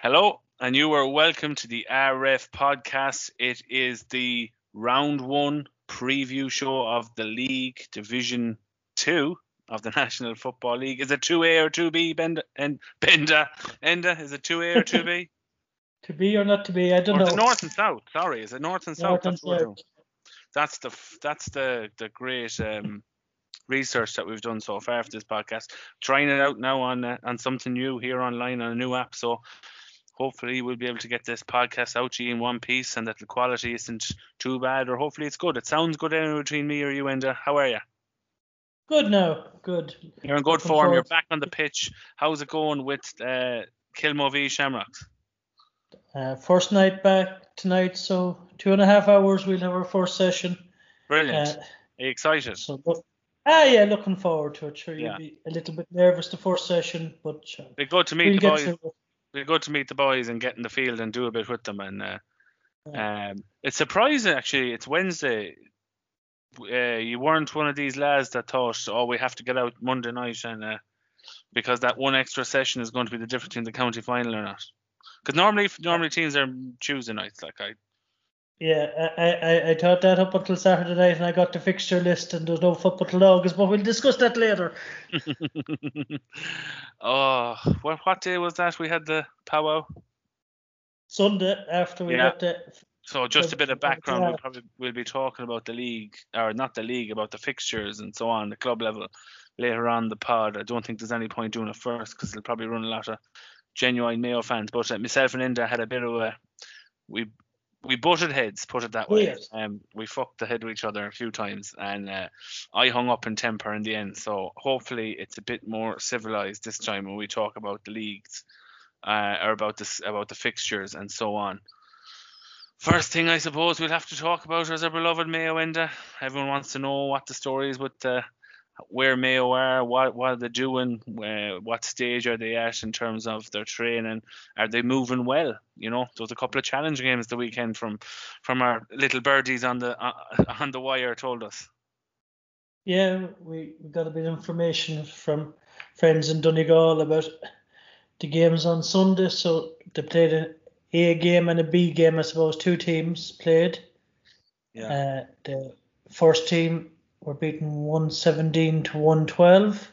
Hello, and you are welcome to the RF podcast. It is the round one preview show of the league division two of the National Football League. Is it two A or two B? Benda and Benda Enda, is it two A or two B? to be or not to be, I don't or know. is it north and south? Sorry, is it north and south? North and that's south. That's the that's the the great um, research that we've done so far for this podcast. Trying it out now on uh, on something new here online on a new app. So hopefully we'll be able to get this podcast out to you in one piece and that the quality isn't too bad or hopefully it's good. It sounds good anyway between me or you, Enda. How are you? Good now, good. You're in good form. You're back on the pitch. How's it going with uh, Shamrocks? Uh, first night back tonight, so two and a half hours we'll have our first session. Brilliant. Uh, Are you excited? so, look- ah, yeah, looking forward to it. Sure, you'll Yeah. be a little bit nervous the first session, but uh, Be good to meet we'll the boys. Be good to meet the boys and get in the field and do a bit with them. And uh, Yeah. um, it's surprising actually. It's Wednesday. Uh, you weren't one of these lads that thought, "Oh, we have to get out Monday night," and uh, because that one extra session is going to be the difference between the county final or not. Because normally, normally teams are Tuesday nights. Like I, Yeah, I, I, I thought that up until Saturday night, and I got the fixture list, and there's no football till August, but we'll discuss that later. oh, what what day was that? We had the powwow. Sunday after we Yeah. got the So just a bit of background, we'll probably we'll be talking about the league, or not the league, about the fixtures and so on, the club level later on the pod. I don't think there's any point doing it first because it'll probably run a lot of genuine Mayo fans. But uh, myself and Enda had a bit of a we we butted heads, put it that way. Yes. Um, we fucked the head with each other a few times, and uh, I hung up in temper in the end. So hopefully it's a bit more civilized this time when we talk about the leagues, uh, or about this about the fixtures and so on. First thing I suppose we'll have to talk about is our beloved Mayo Enda. Everyone wants to know what the story is with uh, where Mayo are, what what are they doing, uh, what stage are they at in terms of their training, are they moving well? You know, there was a couple of challenge games the weekend from from our little birdies on the uh, on the wire told us. Yeah, we, got a bit of information from friends in Donegal about the games on Sunday. So they played an A game and a B game, I suppose. Two teams played. Yeah. Uh, the first team were beaten 117 to 112.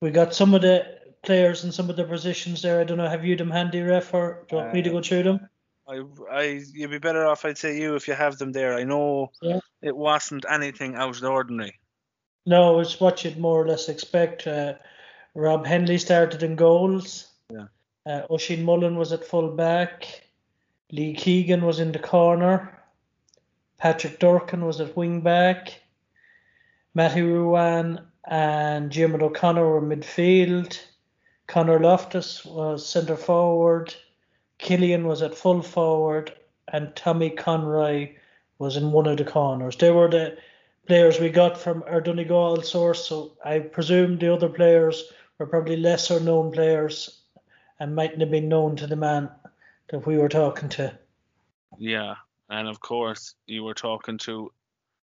We got some of the players and some of the positions there. I don't know, have you them handy, ref, or do you want me to Uh, go through them? I, I, you'd be better off, I'd say you, if you have them there. I know Yeah. it wasn't anything out of the ordinary. No, it's what you'd more or less expect. Uh, Rob Hennelly started in goals. Yeah. Uh, Oisin Mullen was at full back. Lee Keegan was in the corner. Patrick Durcan was at wing back. Matty Ruane and Jim O'Connor were midfield. Conor Loftus was centre forward. Killian was at full forward. And Tommy Conroy was in one of the corners. They were the players we got from our Donegal source, so I presume the other players were probably lesser known players and mightn't have been known to the man that we were talking to. Yeah, and of course you were talking to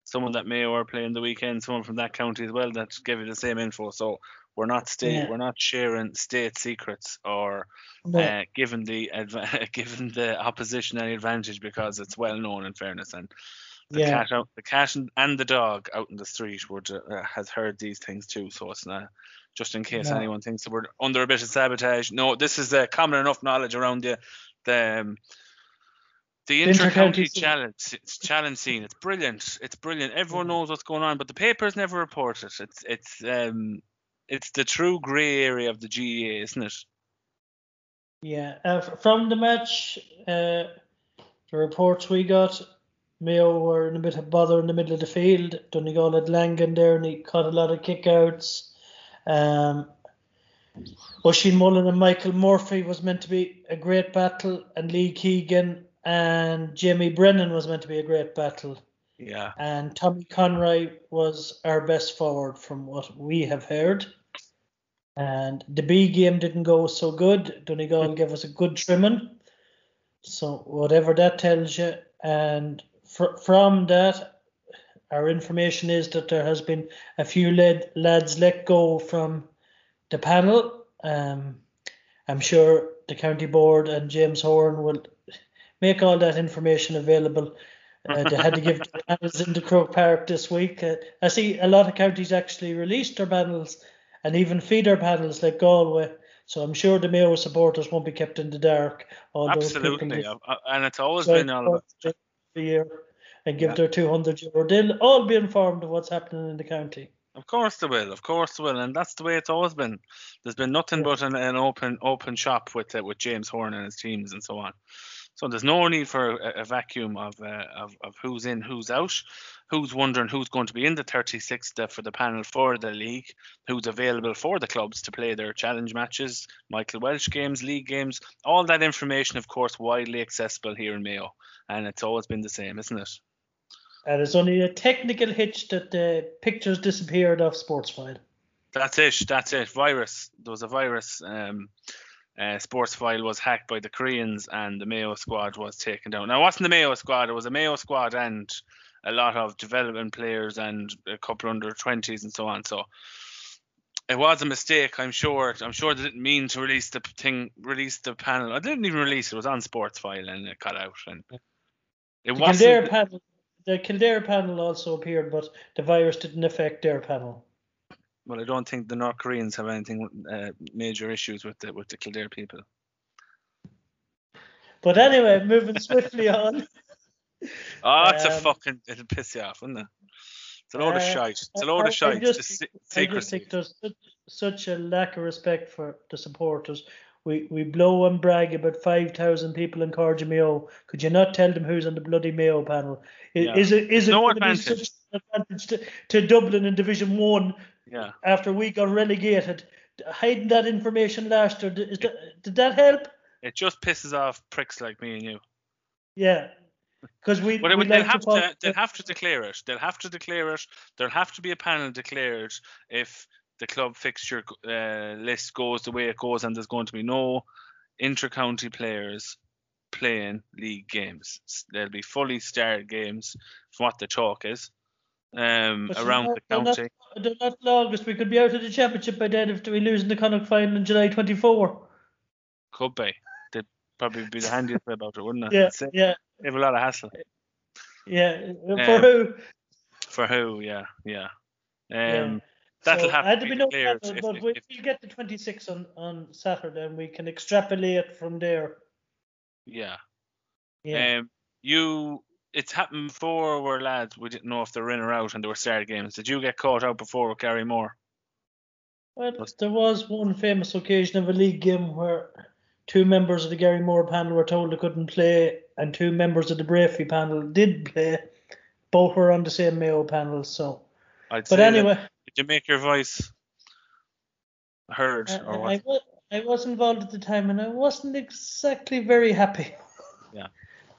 someone that Mayo are playing the weekend, someone from that county as well that gave you the same info. So we're not state, Yeah. we're not sharing state secrets or No, uh, giving the giving the opposition any advantage because it's well known in fairness and. The Yeah. cat out, the cat and, and the dog out in the street would uh, has heard these things too. So it's not just in case No. anyone thinks that we're under a bit of sabotage. No, this is uh, common enough knowledge around the the um, the inter-county inter-county challenge it's challenge scene. It's brilliant. It's brilliant. Everyone knows what's going on, but the papers never report it. It's it's um it's the true grey area of the GAA, isn't it? yeah. Uh, from the match, uh, the reports we got, Mayo were in a bit of bother in the middle of the field. Donegal had Langan there and he caught a lot of kickouts. Um, Oisin Mullen and Michael Murphy was meant to be a great battle, and Lee Keegan and Jamie Brennan was meant to be a great battle. Yeah. and Tommy Conroy was our best forward from what we have heard. And the B game didn't go so good. Donegal gave us a good trimming. So whatever that tells you, and fr- from that, our information is that there has been a few led- lads let go from the panel. Um, I'm sure the county board and James Horan will make all that information available. Uh, they had to give the panels into Croke Park this week. Uh, I see a lot of counties actually released their panels and even feeder panels like Galway. So I'm sure the Mayo supporters won't be kept in the dark. Absolutely, and it's always been all about the year and give yeah. their 200 euro. They'll all be informed of what's happening in the county. Of course they will. Of course they will, and that's the way it's always been. There's been nothing yeah. but an, an, open open shop with uh, with James Horan and his teams and so on. So there's no need for a, a vacuum of, uh, of of who's in, who's out, who's wondering who's going to be in the 36th for the panel for the league, who's available for the clubs to play their challenge matches, Michael Walsh games, league games. All that information, of course, widely accessible here in Mayo, and it's always been the same, isn't it? And it's only a technical hitch that the pictures disappeared off Sportsfile. That's it. That's it. Virus. There was a virus. Um, uh, Sportsfile was hacked by the Koreans, and the Mayo squad was taken down. Now, it wasn't the Mayo squad. It was a Mayo squad and a lot of development players and a couple under 20s and so on. So it was a mistake. I'm sure. I'm sure they didn't mean to release the thing, release the panel. I didn't even release it. It was on Sportsfile and it cut out. And it was the Kildare panel also appeared, but the virus didn't affect their panel. Well, I don't think the North Koreans have anything uh, major issues with the with the Kildare people. But anyway, moving swiftly on. Oh, it's um, a fucking it'll piss you off, wouldn't it? It's a load uh, of shite. It's a load I, of shite. I just, I just think there's such, such a lack of respect for the supporters we, we blow and brag about 5,000 people in Cardia Mayo. Could you not tell them who's on the bloody Mayo panel? Is, yeah. is it, is no it advantage. such an advantage to, to Dublin in Division 1 yeah. after we got relegated? Hiding that information last year, did, that, did that help? It just pisses off pricks like me and you. Yeah, because we, well, we they'll like have to, to, they'll have to declare it. They'll have to declare it. There'll have to be a panel declared if the club fixture uh, list goes the way it goes, and there's going to be no inter-county players playing league games. They'll be fully starred games, from what the talk is, um, around not, the county. Not, not August. We could be out of the championship by then if we lose in the Connacht final in July 24. Could be. They'd probably be the handiest way about it, wouldn't it? Yeah, yeah. They have a lot of hassle. Yeah, for um, who? For who? Yeah, yeah. Um, yeah. That'll so, have to be, clear. If, but if, we, if, we get the 26 on, on Saturday and we can extrapolate from there. Yeah. Yeah. Um, you, it's happened before where lads, we didn't know if they were in or out and they were started games. Did you get caught out before with Garrymore? Well, there was one famous occasion of a league game where two members of the Garrymore panel were told they couldn't play, and two members of the Breaffy panel did play. Both were on the same Mayo panel, so. I'd but anyway, did you make your voice heard uh, or what? I, was, I was involved at the time and I wasn't exactly very happy. Yeah.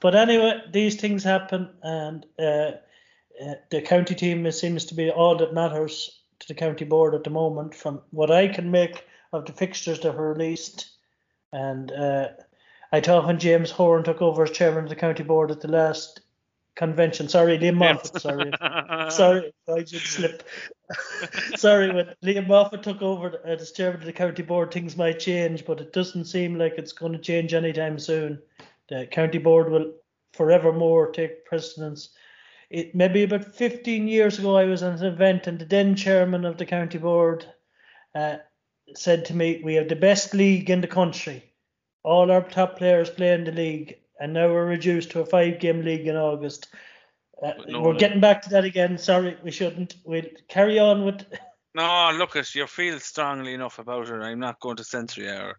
But anyway, these things happen, and uh, uh, the county team seems to be all that matters to the county board at the moment, from what I can make of the fixtures that were released. And uh, I thought when James Horan took over as chairman of the county board at the last convention. Sorry, Liam Moffat. Sorry, sorry, I did slip. sorry, when Liam Moffat took over as chairman of the county board, things might change, but it doesn't seem like it's going to change anytime soon. The county board will forevermore take precedence. It maybe about 15 years ago, I was at an event, and the then chairman of the county board uh, said to me, "We have the best league in the country. All our top players play in the league." and now we're reduced to a five game league in August. Uh, no, we're no. getting back to that again. Sorry, we shouldn't. We'll carry on with. No, look, at you feel strongly enough about it. I'm not going to censor you, or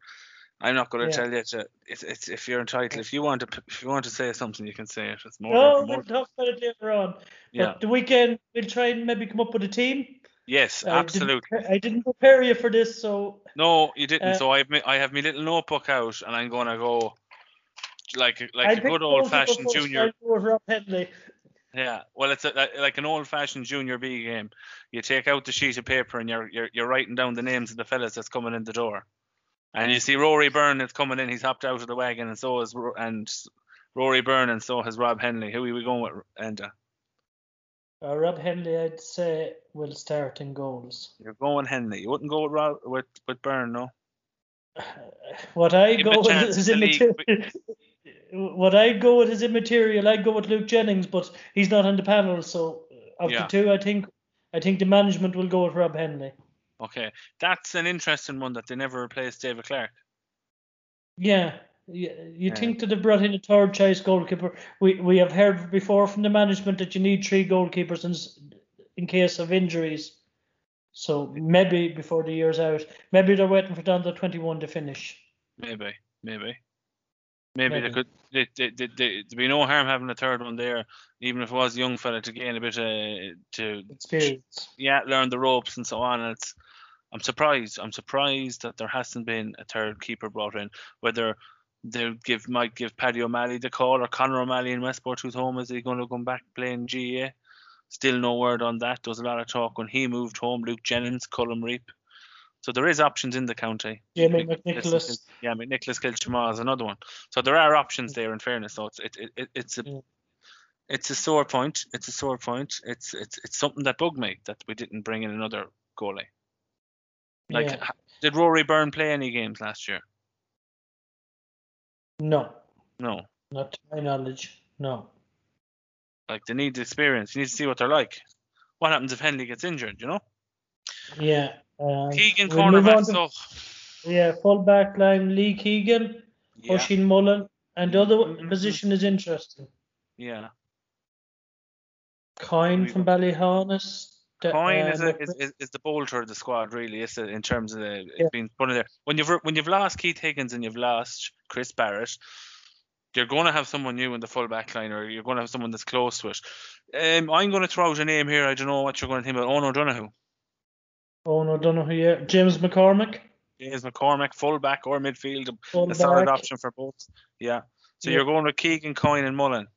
I'm not going to yeah. tell you to. It's, it's if you're entitled. If you want to, if you want to say something, you can say it. It's more. No, more, we'll talk about it later on. Yeah. But the weekend, we'll try and maybe come up with a team. Yes, absolutely. I didn't, I didn't prepare you for this, so. No, you didn't. Uh, so I have I have my little notebook out, and I'm going to go like like a good old fashioned junior. Yeah, well, it's a, like an old fashioned junior B game. You take out the sheet of paper and you're, you're you're writing down the names of the fellas that's coming in the door. And you see Rory Byrne is coming in. He's hopped out of the wagon, and so is and Rory Byrne, and so has Rob Hennelly. Who are we going with, Enda? Uh, Rob Hennelly, I'd say, will start in goals. You're going Hennelly. You wouldn't go with Rob, with with Byrne, no? what I Give go with is in the league. immaterial. what I go with is immaterial. I go with Luke Jennings, but he's not on the panel. So of Yeah. the two, I think I think the management will go with Rob Hennelly. Okay, that's an interesting one that they never replaced David Clarke. Yeah, you, you Yeah. think that they brought in a third choice goalkeeper. We we have heard before from the management that you need three goalkeepers in in case of injuries. So maybe before the year's out, maybe they're waiting for down to 21 to finish. Maybe, maybe, maybe, they could. They, they, they, they, there'd be no harm having a third one there, even if it was a young fella to gain a bit of to Experience. yeah learn the ropes and so on. And it's I'm surprised. I'm surprised that there hasn't been a third keeper brought in. Whether they give might give Paddy O'Malley the call or Conor O'Malley in Westport who's home is he going to come back playing GAA? Still no word on that. There was a lot of talk when he moved home. Luke Jennings, Colm Reape. So there is options in the county. Could- McNicholas. Yeah, McNicholas Kiltimagh is another one. So there are options there. In fairness, so it's it, it, it it's a Yeah. it's a sore point. It's a sore point. It's it's it's something that bugged me that we didn't bring in another goalie. Like, Yeah. did Rory Byrne play any games last year? No, No. not to my knowledge. No. Like they need the experience. You need to see what they're like. What happens if Hennelly gets injured? You know. Yeah. Um, Keegan we'll cornerback. to- So Yeah, full back line, Lee Keegan, yeah, Oisin Mullen, and the other Mhm. position is interesting. yeah. We- from Ballyhaunis. the- Coyne uh, is, a, is, is is the bolter of the squad, really. Is it, in terms of the Yeah. being put in there. When you've when you've lost Keith Higgins and you've lost Chris Barrett, you're going to have someone new in the full back line, or you're going to have someone that's close to it. Um, I'm going to throw out a name here. I don't know what you're going to think about. Eoghan O'Donoghue, Oh no, I don't know who yet. James McCormick. James McCormick, full back or midfield, Full a solid option for both. Yeah. So Yeah. you're going with Keegan, Coyne, and Mullen.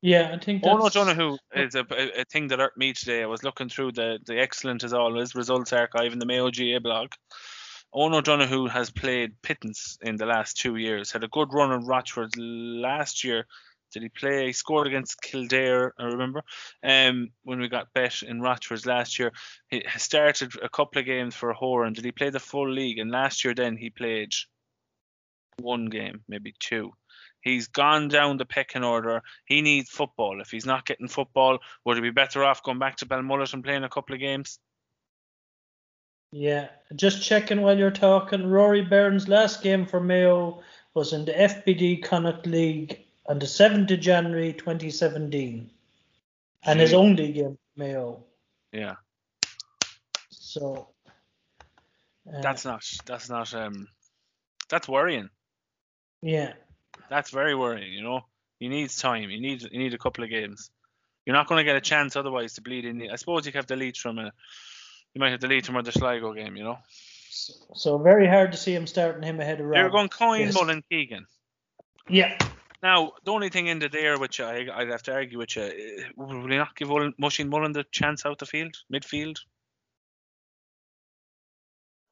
Yeah, I think that's. Eoghan O'Donoghue is a, a, a thing that hurt me today. I was looking through the, the excellent as always results archive in the Mayo GAA blog. Eoghan O'Donoghue has played pittance in the last two years. Had a good run in Rochford last year. Did he play? He scored against Kildare, I remember. Um, when we got bet in Rochford last year, he started a couple of games for Horan. Did he play the full league? And last year, then he played one game, maybe two. He's gone down the pecking order. He needs football. If he's not getting football, would he be better off going back to Belmullet and playing a couple of games? Yeah, just checking while you're talking. Rory Byrne's last game for Mayo was in the FBD Connacht League on the 7th of January 2017, and his only game Mayo. Yeah, So. uh, that's not. That's not. Um, that's worrying. Yeah, That's very worrying. You know, he needs time. You need. You need a couple of games. You're not going to get a chance otherwise to bleed in. I suppose you have the lead from a. You might have the lead from the Sligo game. You know. so, so very hard to see him starting him ahead of Rob. You're going Coyne, Yes. Mullen, Keegan. Yeah, Now, the only thing in the there which I, I'd have to argue with you, eh, will not give Oisin Mullen the chance out the field, midfield?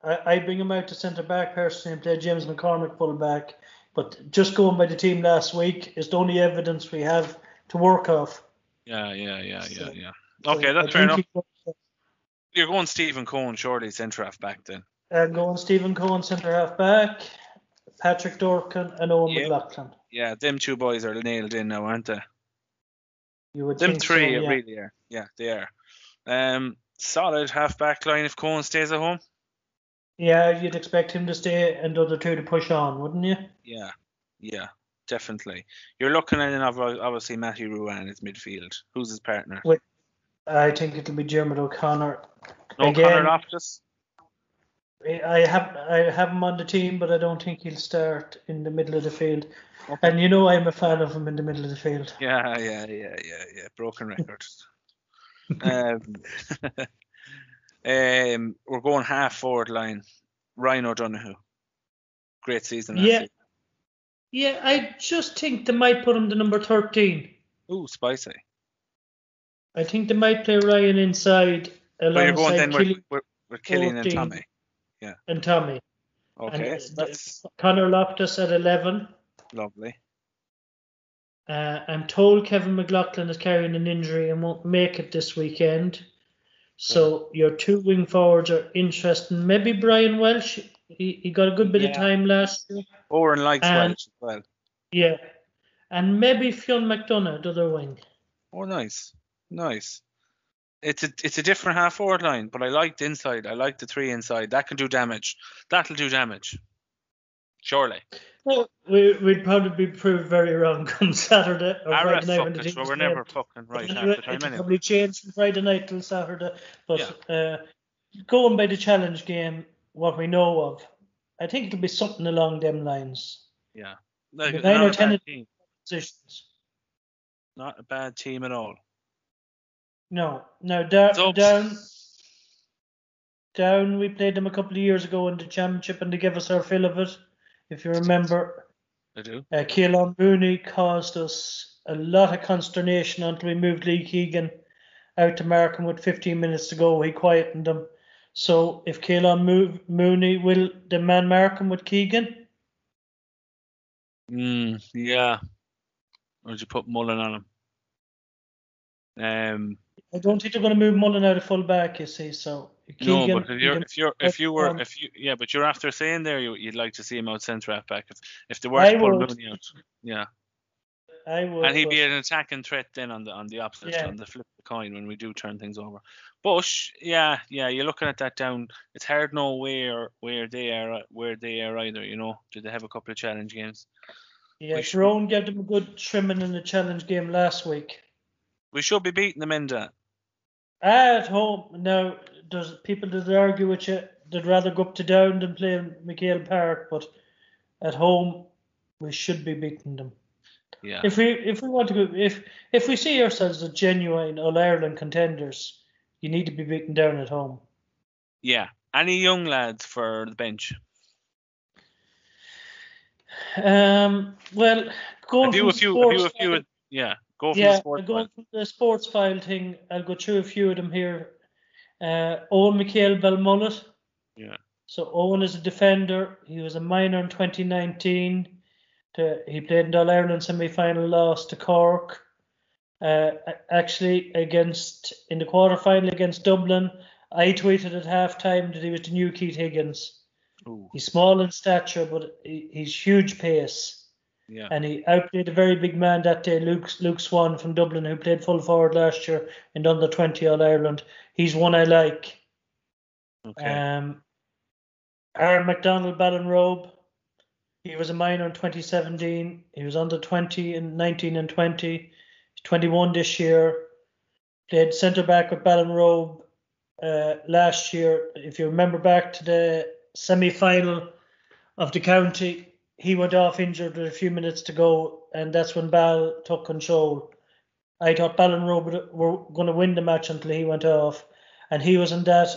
I, I bring him out to centre back personally and play James McCormick full back. But just going by the team last week is the only evidence we have to work off. Yeah, yeah, yeah, yeah, So- yeah. So Okay, I that's fair enough. he- You're going Stephen Coen, surely centre half back then. I'm going Stephen Coen centre half back, Patrick Durcan, and Owen Yeah. McLaughlin. Yeah, them two boys are nailed in now, aren't they? You would Them three so, yeah. really are. Yeah, they are. Um, solid half back line if Coen stays at home. Yeah, you'd expect him to stay and the other two to push on, wouldn't you? Yeah, yeah, definitely. You're looking at an obviously Matty Ruane is midfield. Who's his partner? I think it'll be Diarmuid O'Connor. No Again- Conor Loftus. I have I have him on the team, but I don't think he'll start in the middle of the field. Okay. And you know I'm a fan of him in the middle of the field. Yeah, yeah, yeah, yeah, yeah. Broken record. um, um, we're going half forward line. Ryan O'Donoghue. Great season. last Yeah. year. Yeah, I just think they might put him to number 13. Ooh, spicy. I think they might play Ryan inside But you're going alongside then with, Killy with, with Killian and 14. Tommy. and Tommy. Okay, and, that's Conor Loftus at 11. lovely. Uh, I'm told Kevin McLoughlin is carrying an injury and won't make it this weekend. So your two wing forwards are interesting. Maybe Brian Walsh. He, he got a good bit of time last year. Owen likes And- Walsh as well. Yeah. And maybe Fionn McDonagh, the other wing. Oh, nice, nice. It's a it's a different half forward line, but I like the inside. I like the three inside. That can do damage. That'll do damage. Surely. Well, we, we'd probably be proved very wrong come Saturday or Alright, Friday night when the it, teams well, we're never fucking right half the time anyway. probably change from Friday night till Saturday. But uh, going by the challenge game, what we know of, I think it'll be something along them lines. Yeah. Like, Nine or ten bad of- team. Positions. Not a bad team at all. No, no, down, So- down, down. We played them a couple of years ago in the championship, and they gave us our fill of it. If you remember, I do. uh, Caolan Mooney caused us a lot of consternation until we moved Lee Keegan out to Markham with 15 minutes to go. He quietened them. So if Caolan move, Mooney will demand Markham with Keegan, Mm, yeah. Or did you put Mullen on him? Um, I don't think they're going to move Mullen out of full back. You see, so no, but if you're if you're if you were if you yeah, but you're after saying there you you'd like to see him out centre half back if if they were to pull would. Out, yeah, I would, and he'd be an attacking threat then on the on the opposite Yeah. on the flip of the coin when we do turn things over. Bush, yeah, yeah, you're looking at that down. It's hard to know where where they are where they are either. You know, did they have a couple of challenge games? yeah, we should- Tyrone gave them a good trimming in the challenge game last week. We should be beating them in that. At home, now, there's people that argue with you, they'd rather go up to down than play in MacHale Park, but at home, we should be beating them. Yeah, If we if we want to go, if if we see ourselves as genuine All Ireland contenders, you need to be beaten down at home. yeah. Any young lads for the bench? Um, well, going Have you from a few? You a few? Yeah, go yeah, the sport. going from the sports file thing, I'll go through a few of them here. Uh, Owen McHale Belmullet. Yeah. So Owen is a defender. He was a minor in 2019. To, he played in the All Ireland semi final loss to Cork. Uh, actually, against in the quarter final against Dublin, I tweeted at halftime that he was the new Keith Higgins. Ooh, He's small in stature, but he, he's huge pace yeah. and he outplayed a very big man that day, Luke Luke Swan from Dublin, who played full forward last year in under 20 All Ireland. He's one I like. Okay. Um, Aaron McDonald Ballinrobe, he was a minor in 2017. He was under 20 in 19 and 20. He's 21 this year. Played centre back with Ballinrobe uh, last year. If you remember back to the semi final of the county, he went off injured with a few minutes to go, and that's when Ball took control. I thought Ball and would- were going to win the match until he went off, and he was in that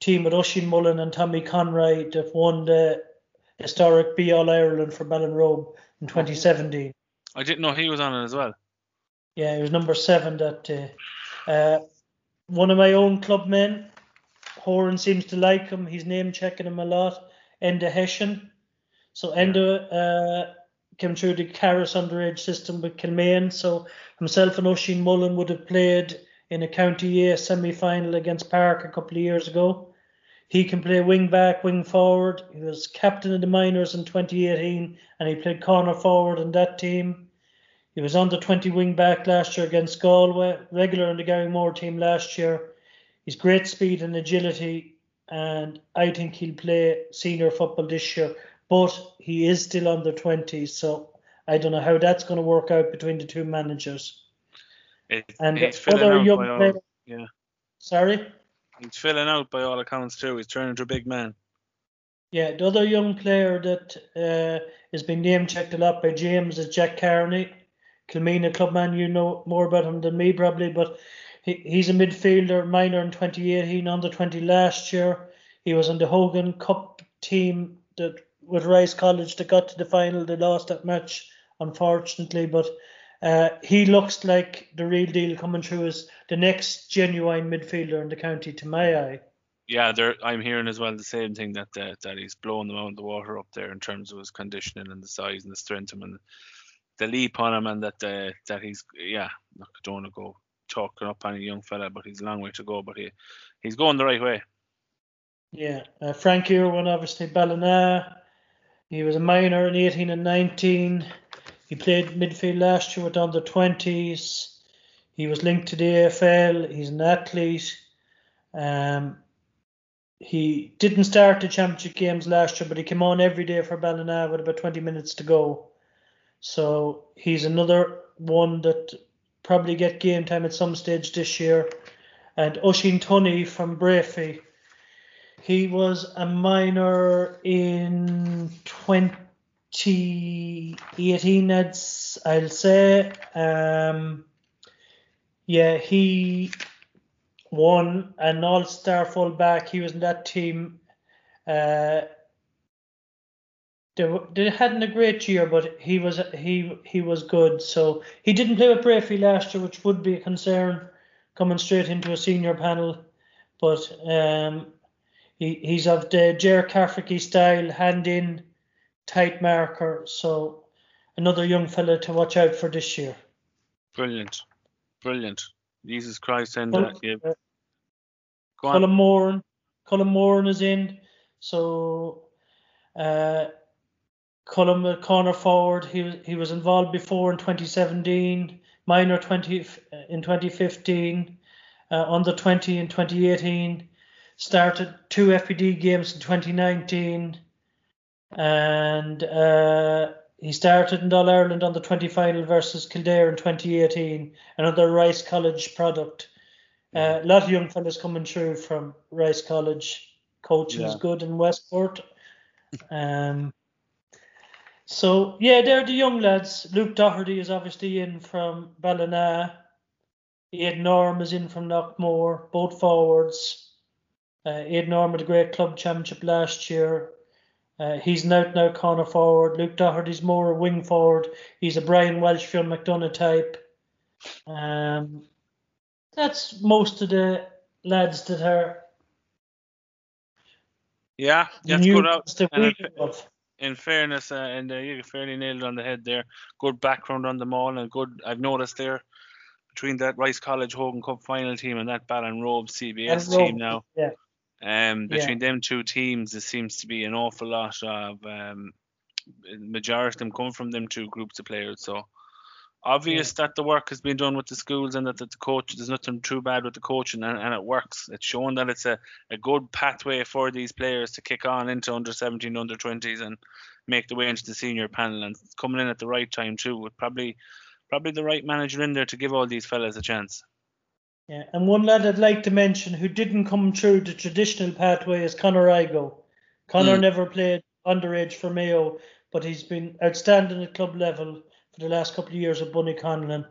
team with Oisin Mullen and Tommy Conroy that won the historic Be All Ireland for Ball and Ballinrobe in 2017. I didn't know he was on it as well. Yeah, he was number seven that day. Uh, one of my own club men, Horan seems to like him. He's name checking him a lot. Enda Hession. So Enda uh, came through the Carris underage system with Kilmaine. So himself and Oisin Mullen would have played in a County A semi final against Park a couple of years ago. He can play wing back, wing forward. He was captain of the minors in 2018 and he played corner forward in that team. He was under 20 wing back last year against Galway, regular in the Garrymore team last year. He's great speed and agility, and I think he'll play senior football this year. But he is still under 20, so I don't know how that's going to work out between the two managers. It, And filling other young all, player, yeah. sorry, He's filling out by all accounts too. He's turning into a big man. yeah, the other young player that uh, has been name checked a lot by James is Jack Carney. Kilmeena clubman, you know more about him than me probably, but he, he's a midfielder, minor in 2018, under 20 last year. He was on the Hogan Cup team that with Rice College that got to the final. They lost that match, unfortunately, but uh, he looks like the real deal coming through as the next genuine midfielder in the county, to my eye. Yeah. I'm hearing as well the same thing that uh, that he's blowing them out of the water up there in terms of his conditioning and the size and the strength of him and the leap on him and that uh, that he's yeah. Look, I don't want to go talking up any young fella, but he's a long way to go. But he he's going the right way. Yeah, uh, Frankie Irwin, obviously Ballina. He was a minor in 18 and 19. He played midfield last year with under 20s. He was linked to the AFL. He's an athlete. Um, he didn't start the championship games last year, but he came on every day for Ballina with about 20 minutes to go. So he's another one that probably get game time at some stage this year. And Oshin Tunney from Breaffy, he was a minor in 2018, That's I'll say. Um, yeah, he won an all-star fullback. He was in that team. Uh, they, they hadn't a great year, but he was he he was good. So he didn't play with Breaffy last year, which would be a concern coming straight into a senior panel. But um, he, he's of the Ger Cafferty style, hand in, tight marker. So another young fella to watch out for this year. Brilliant, brilliant. Jesus Christ, and uh, yeah. Go on. Colin Moran, Colin Moran is in. So uh, Colin corner forward. He was he was involved before in 2017, minor 20 in 2015, uh, under 20 in 2018. Started two FBD games in 2019, and uh, he started in All Ireland on the 20 final versus Kildare in 2018. Another Rice College product. Uh, a lot of young fellas coming through from Rice College. Coaching yeah. is good in Westport. Um, so yeah, they're the young lads. Luke Doherty is obviously in from Ballina. Aidan Orme is in from Knockmore, both forwards. Uh, Aidan Orme had a great club championship last year. Uh, he's an out and out corner forward. Luke Doherty's more a wing forward. He's a Brian Walsh, Fionn McDonagh type. Um, that's most of the lads that are. Yeah, that's good out in fairness, uh, and uh, you fairly nailed it on the head there. Good background on the mall, and good. I've noticed there between that Rice College Hogan Cup final team and that Ballinrobe CBS team now. Yeah. Um, between yeah. them two teams, there seems to be an awful lot of um, majority of them come from them two groups of players. So obvious yeah. that the work has been done with the schools and that, that the coach there's nothing too bad with the coaching and, and it works. It's shown that it's a, a good pathway for these players to kick on into under 17, under 20s and make the way into the senior panel and coming in at the right time too with probably probably the right manager in there to give all these fellas a chance. Yeah, and one lad I'd like to mention who didn't come through the traditional pathway is Conor Igo. Conor mm. never played underage for Mayo, but he's been outstanding at club level for the last couple of years at Bonniconlon.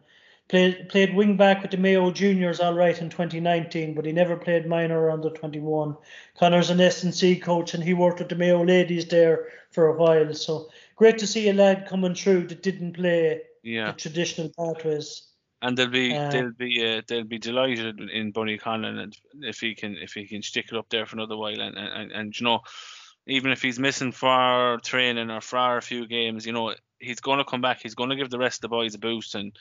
Played played wing back with the Mayo Juniors all right in 2019, but he never played minor under 21. Connor's an S&C coach and he worked with the Mayo ladies there for a while. So great to see a lad coming through that didn't play yeah. the traditional pathways. And they'll be they'll be uh, they'll be delighted in Bonniconlon if he can if he can stick it up there for another while and and, and, you know even if he's missing for training or for a few games, you know, he's going to come back. He's going to give the rest of the boys a boost, and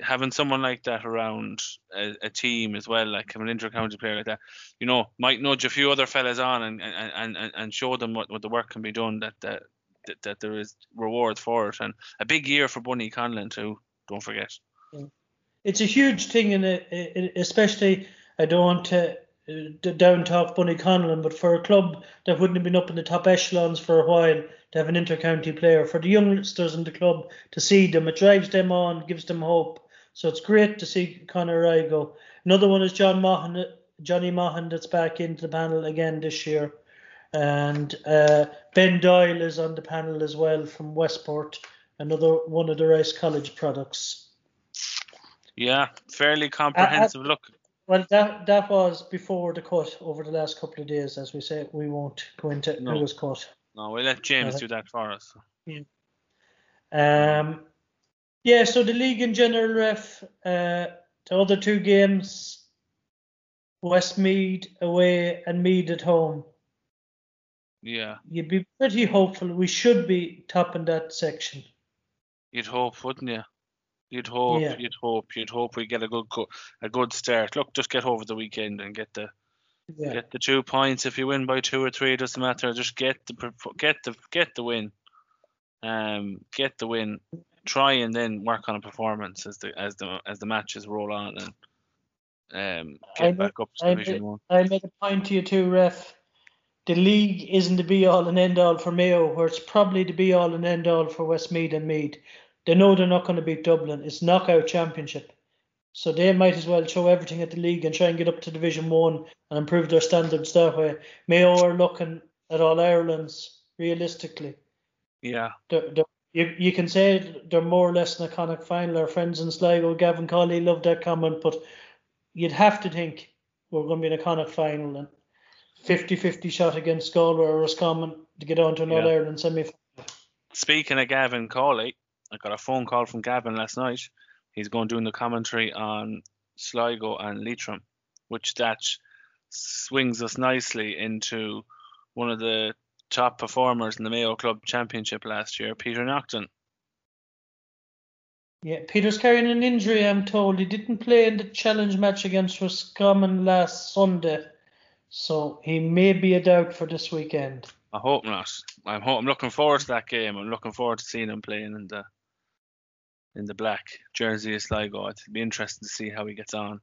having someone like that around a, a team as well, like an inter-county player like that, you know, might nudge a few other fellas on and and, and, and show them what, what the work can be done. That, that that that there is rewards for it, and a big year for Bonniconlon too. Don't forget. It's a huge thing, and especially I don't want to down talk Bonniconlon, but for a club that wouldn't have been up in the top echelons for a while to have an inter-county player, for the youngsters in the club to see them, it drives them on, gives them hope. So it's great to see Conor Igo. Another one is John Mahan, Johnny Mahan, that's back into the panel again this year. And uh, Ben Doyle is on the panel as well from Westport, another one of the Rice College products. Yeah, fairly comprehensive uh, uh, look. Well, that that was before the cut over the last couple of days, as we say. We won't go into no. who was cut. No, we'll let James uh, do that for us. Yeah. Um. Yeah. So the league in general, ref. Uh, the other two games, Westmeath away and Meath at home. Yeah. You'd be pretty hopeful. We should be topping that section. You'd hope, wouldn't you? You'd hope, yeah. you'd hope, you'd hope we get a good a good start. Look, just get over the weekend and get the Yeah. Get the two points. If you win by two or three, it doesn't matter. Just get the get the get the win. Um, get the win. Try and then work on a performance as the as the as the matches roll on and um I get back up to I Division made- One. I made a point to you too, ref. The league isn't the be all and end all for Mayo, where it's probably the be all and end all for Westmeath and Meath. They know they're not going to beat Dublin. It's knockout championship. So they might as well throw everything at the league and try and get up to Division One and improve their standards that way. Mayo are looking at all Ireland's realistically. Yeah, They're, they're, you, you can say they're more or less an Connacht final. Our friends in Sligo, Gavin Cawley, loved that comment, but you'd have to think we're going to be an Connacht final and 50-50 shot against Galway or Roscommon to get on to an Yeah. All Ireland semi. Final. Speaking of Gavin Cawley, I got a phone call from Gavin last night. He's going doing the commentary on Sligo and Leitrim, which that swings us nicely into one of the top performers in the Mayo Club Championship last year, Peter Nocton. Yeah, Peter's carrying an injury, I'm told. He didn't play in the challenge match against Roscommon last Sunday, so he may be a doubt for this weekend. I hope not. I'm ho- I'm looking forward to that game. I'm looking forward to seeing him playing in the in the black jersey of Sligo. It'll be interesting to see how he gets on.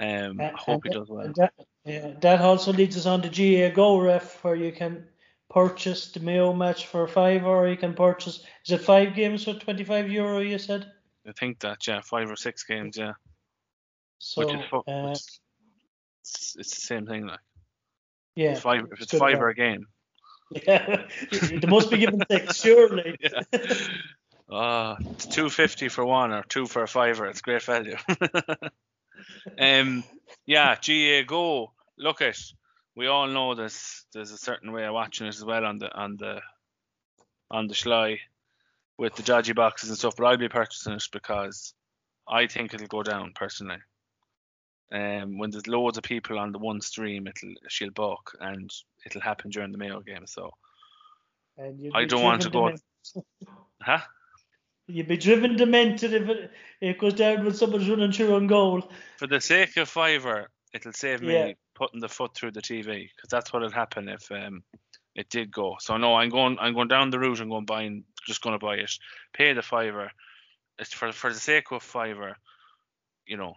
Um, I hope he does well. That, yeah, that also leads us on to GAA Go Ref, where you can purchase the Mayo match for five, or you can purchase. Is it five games for twenty five euro? You said. I think that yeah, five or six games, yeah. So Which is uh, it's, it's, it's the same thing. Like yeah, it's five, if it's five value. a game. yeah, they must be given six, surely. Yeah. Ah, it's two fifty for one or two for a fiver. It's great value. um, yeah, GAA Go. Look at. We all know there's there's a certain way of watching it as well on the on the on the Schley with the dodgy boxes and stuff. But I'll be purchasing it because I think it'll go down personally. Um, when there's loads of people on the one stream, it'll she'll buck and it'll happen during the Mayo game. So, And I don't want to go- huh? You'd be driven demented if it, it goes down when someone's running through on goal. For the sake of fiver, it'll save me Yeah. putting the foot through the TV because that's what'll happen if um it did go. So no, I'm going I'm going down the route and going buying just going to buy it, pay the fiver. It's for for the sake of fiver, you know.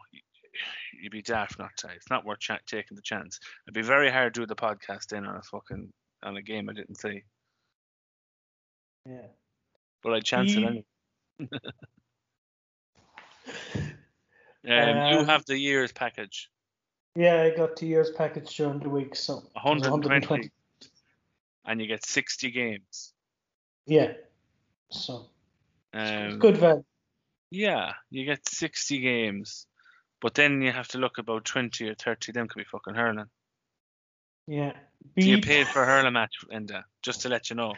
You'd be daft not to. It's not worth ch- taking the chance. It'd be very hard to do the podcast in on a fucking on a game I didn't see, Yeah. but I'd chance it anyway. Um, you Um, have the year's package, Yeah, I got the years package during the week, so it was 120, and you get 60 games. Yeah. So Um, good value. Yeah, you get 60 games, but then you have to look about 20 or 30. Them could be fucking hurling. Yeah. Do you Be- paid for a hurling match, Enda? Just to let you know.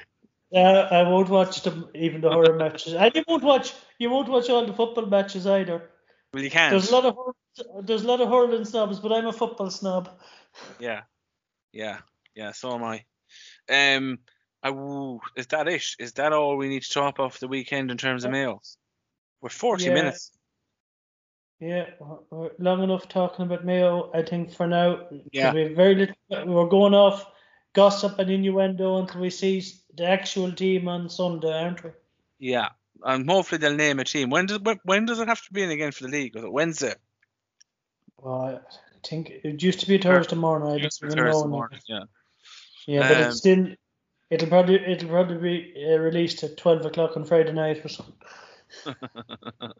Uh, I won't watch them, even the horror matches. And you won't watch. You won't watch all the football matches either. Well, you can't. There's a lot of there's a lot of hurling snobs, but I'm a football snob. Yeah, yeah, yeah. So am I. Um, I, woo, is that it? Is that all we need to talk off the weekend in terms of mails? We're 40 Yeah. minutes. Yeah, long enough talking about Mayo. I think for now, Yeah. We have very little. We're going off gossip and innuendo until we see the actual team on Sunday, aren't we? Yeah, and hopefully they'll name a team. When does when, when does it have to be in again for the league? Was it Wednesday? Well, I think it used to be a Thursday morning. I Used to don't be even Thursday know. now. morning, Yeah. Yeah, but Um, it's still. It'll probably it'll probably be uh, released at twelve o'clock on Friday night or something.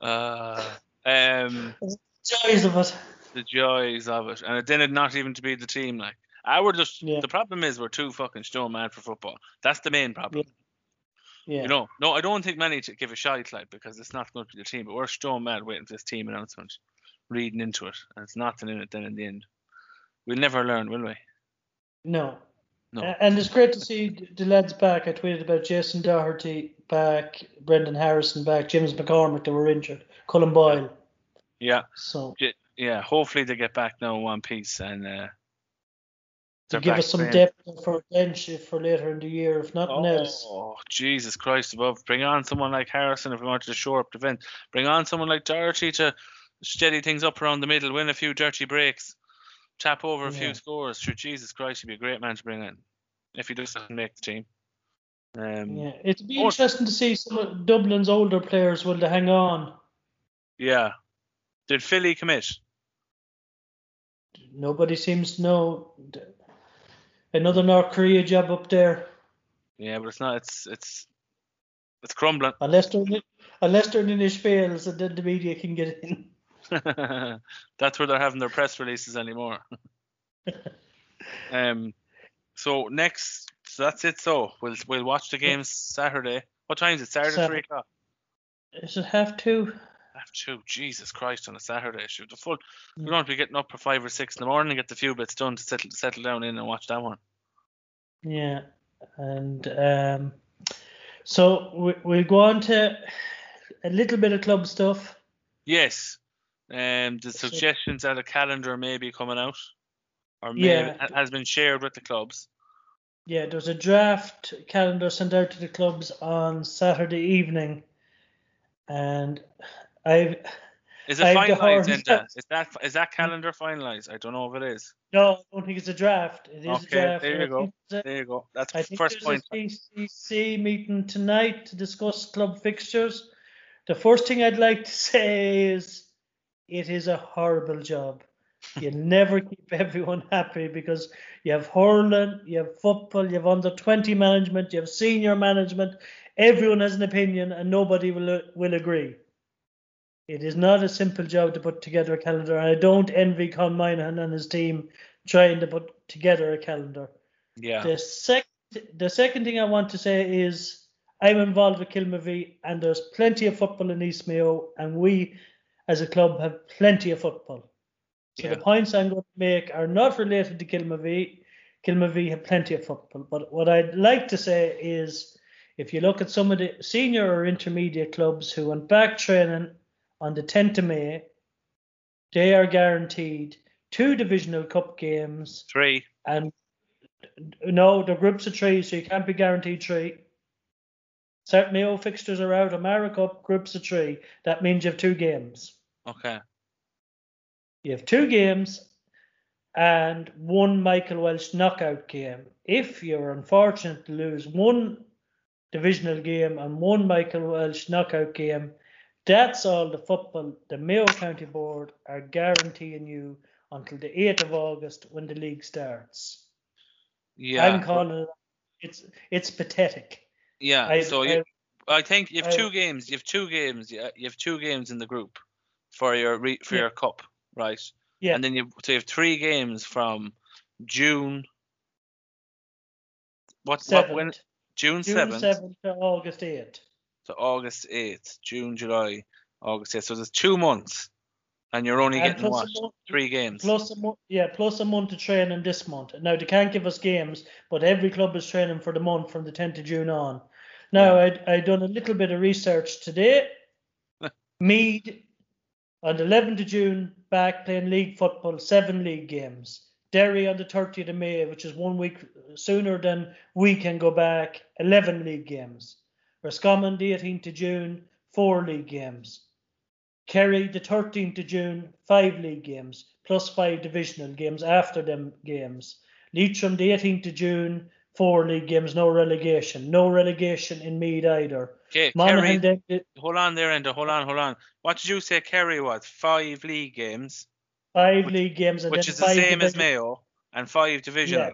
Uh, um, Joys of it. the joys of it, and then it not even to be the team. Like I would just. Yeah. The problem is we're too fucking stone mad for football. That's the main problem. Yeah. You know, no, I don't think many to give a shite like because it's not going to be the team, but we're stone mad waiting for this team announcement, reading into it, and it's nothing in it. Then in the end, we'll never learn, will we? No. No. And it's great to see the lads back. I tweeted about Jason Doherty back, Brendan Harrison back, James McCormick that were injured, Colm Boyle. Yeah, So yeah. Hopefully they get back now in one piece and uh, they're give us some playing. depth for a bench if for later in the year, if nothing else. Oh, Jesus Christ above. Bring on someone like Harrison if we wanted to shore up the defence. Bring on someone like Doherty to steady things up around the middle, win a few dirty breaks. tap over a Yeah. few scores. Sure, Jesus Christ, he'd be a great man to bring in if he doesn't make the team. Um, Yeah, it'd be Or- interesting to see some of Dublin's older players will they hang on. yeah. Did Philly commit? Nobody seems to know. Another North Korea job up there, Yeah, but it's not. It's it's it's crumbling. unless they're unless their Inish fails, and then the media can get in. That's where they're having their press releases anymore. um, so next, so that's it. So we'll we'll watch the games Saturday. What time is it? Saturday, Saturday. three o'clock. Is it have to? Have to. Jesus Christ, on a Saturday, shoot the full. Mm. We're going to be getting up for five or six in the morning, and get the few bits done to settle settle down in and watch that one. Yeah, and um, so we, we'll go on to a little bit of club stuff. Yes. Um, the suggestions that a calendar may be coming out, or may Yeah. has been shared with the clubs. Yeah, there was a draft calendar sent out to the clubs on Saturday evening, and I've Is it I've finalised? horns Is that is that calendar finalised? I don't know if it is. no, I don't think it's a draft. It is Okay, a draft. there you go. a- There you go. That's I think first there's point. a CCC meeting tonight to discuss club fixtures. The first thing I'd like to say is it is a horrible job. You never keep everyone happy because you have hurling, you have football, you have under 20 management, you have senior management. Everyone has an opinion and nobody will, will agree. It is not a simple job to put together a calendar. And I don't envy Con Moynihan and his team trying to put together a calendar. Yeah. The sec the second thing I want to say is I'm involved with Kilmovee and there's plenty of football in East Mayo and we as a club have plenty of football. So Yeah. the points I'm going to make are not related to Kilmovee. Kilmovee have plenty of football. But what I'd like to say is if you look at some of the senior or intermediate clubs who went back training on the 10th of May, they are guaranteed two divisional cup games Three. and no, the groups of three, so you can't be guaranteed three. Certain Mayo fixtures are out. America Cup groups of three. That means you have two games. Okay. You have two games and one Michael Walsh knockout game. If you're unfortunate to lose one divisional game and one Michael Walsh knockout game, that's all the football the Mayo County Board are guaranteeing you until the 8th of August when the league starts. Yeah. I'm calling it. It's it's pathetic. yeah. I, so you, I think you have I- two games. You have two games. Yeah. You have two games in the group for your re, for Yeah. your cup, right? Yeah. And then you so you have three games from June. What what when 7th, June June seventh 7th to August 8th. To August eighth, June, July, August eighth. So there's two months, and you're only And getting what month, three games. plus a month, yeah, plus a month of training this month. Now they can't give us games, but every club is training for the month from the 10th of June on. Now I I done a little bit of research today. Meath on the 11th of June back playing league football, seven league games. Derry on the 30th of May, which is one week sooner than we can go back, 11 league games. Roscommon the 18th of June, four league games. Kerry the 13th of June, five league games, plus five divisional games after them games. Leitrim the 18th of June, four league games, no relegation. No relegation in Meath either. Okay, Kerry, hold on there, Enda. Hold on, hold on. What did you say Kerry was? Five league games, five league games which is the same as Mayo, and five divisional. Yeah,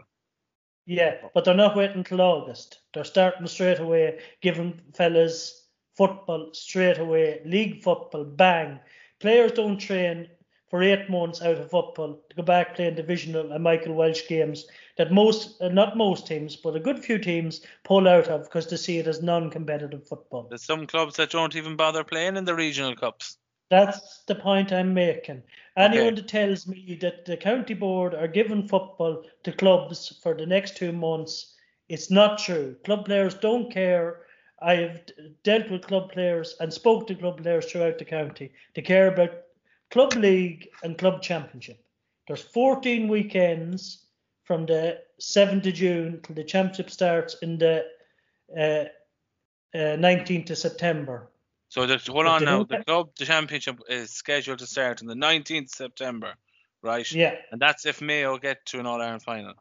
but they're not waiting till August. They're starting straight away, giving fellas football straight away, league football, bang. Players don't train for eight months out of football to go back playing divisional and Michael Walsh games that most, uh, not most teams, but a good few teams pull out of because they see it as non-competitive football. There's some clubs that don't even bother playing in the regional cups. That's the point I'm making. Anyone that tells me that the county board are giving football to clubs for the next two months, it's not true. Club players don't care. I have dealt with club players and spoke to club players throughout the county. They care about club league and club championship. There's 14 weekends from the 7th of June till the championship starts in the uh, uh, 19th of September. So the, hold on now. The club, the championship is scheduled to start on the 19th September, right? Yeah. And that's if Mayo get to an All Ireland final.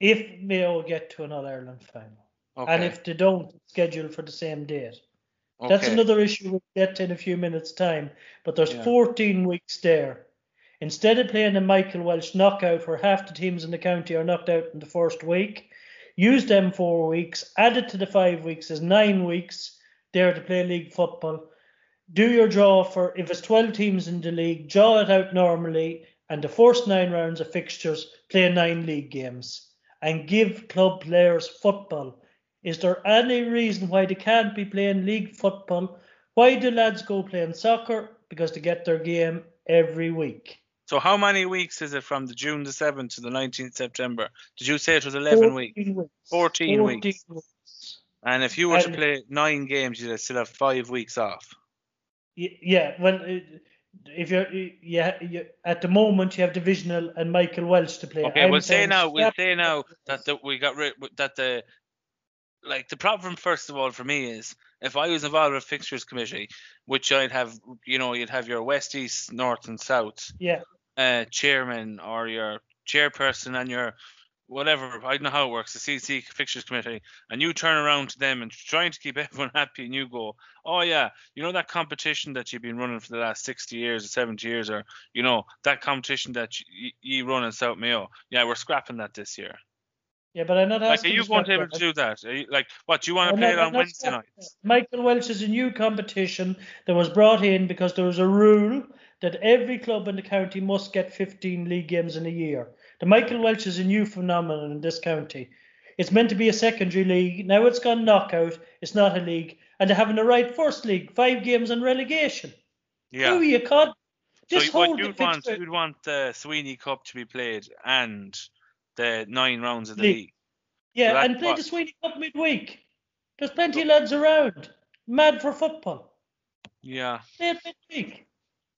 If Mayo get to an All Ireland final. Okay. And if they don't, it's scheduled for the same date. okay. That's another issue we'll get to in a few minutes' time. But there's Yeah. 14 weeks there. Instead of playing a Michael Walsh knockout where half the teams in the county are knocked out in the first week, use them four weeks, add it to the five weeks is nine weeks there to play league football. Do your draw for, if it's 12 teams in the league, draw it out normally, and the first nine rounds of fixtures play nine league games and give club players football. Is there any reason why they can't be playing league football? Why do lads go playing soccer? Because they get their game every week. So how many weeks is it from the June the 7th to the 19th September? Did you say it was 11 weeks? 14 14 weeks. weeks. And if you were to play nine games, you'd still have five weeks off. Yeah, well, uh, if you're yeah, you, at the moment you have divisional and Michael Walsh to play. Okay, I'm we'll say saying now, we'll scrap- say now that the, we got rid that the like the problem first of all for me is if I was involved with fixtures committee, which I'd have, you know, you'd have your west, east, north, and south Yeah, uh, chairman or your chairperson and your whatever. I don't know how it works, the CC fixtures committee, and you turn around to them and trying to keep everyone happy, and you go, oh yeah, you know that competition that you've been running for the last 60 years or 70 years, or you know that competition that you, you run in South Mayo. Yeah, we're scrapping that this year. yeah, but I'm not Like, are you to going to be able to do that? You, like, what do you want to I'm play not- it on Wednesday nights? Michael Walsh is a new competition that was brought in because there was a rule that every club in the county must get 15 league games in a year. The Michael Walsh is a new phenomenon in this county. It's meant to be a secondary league. Now it's gone knockout. It's not a league. And they're having the right first league, five games and relegation. Yeah. Who you cod? So Just what hold you'd the want, you'd want the Sweeney Cup to be played and the nine rounds of the League. league. Yeah, So and play what- the Sweeney Cup midweek. There's plenty of lads around. Mad for football. Yeah. Play it midweek.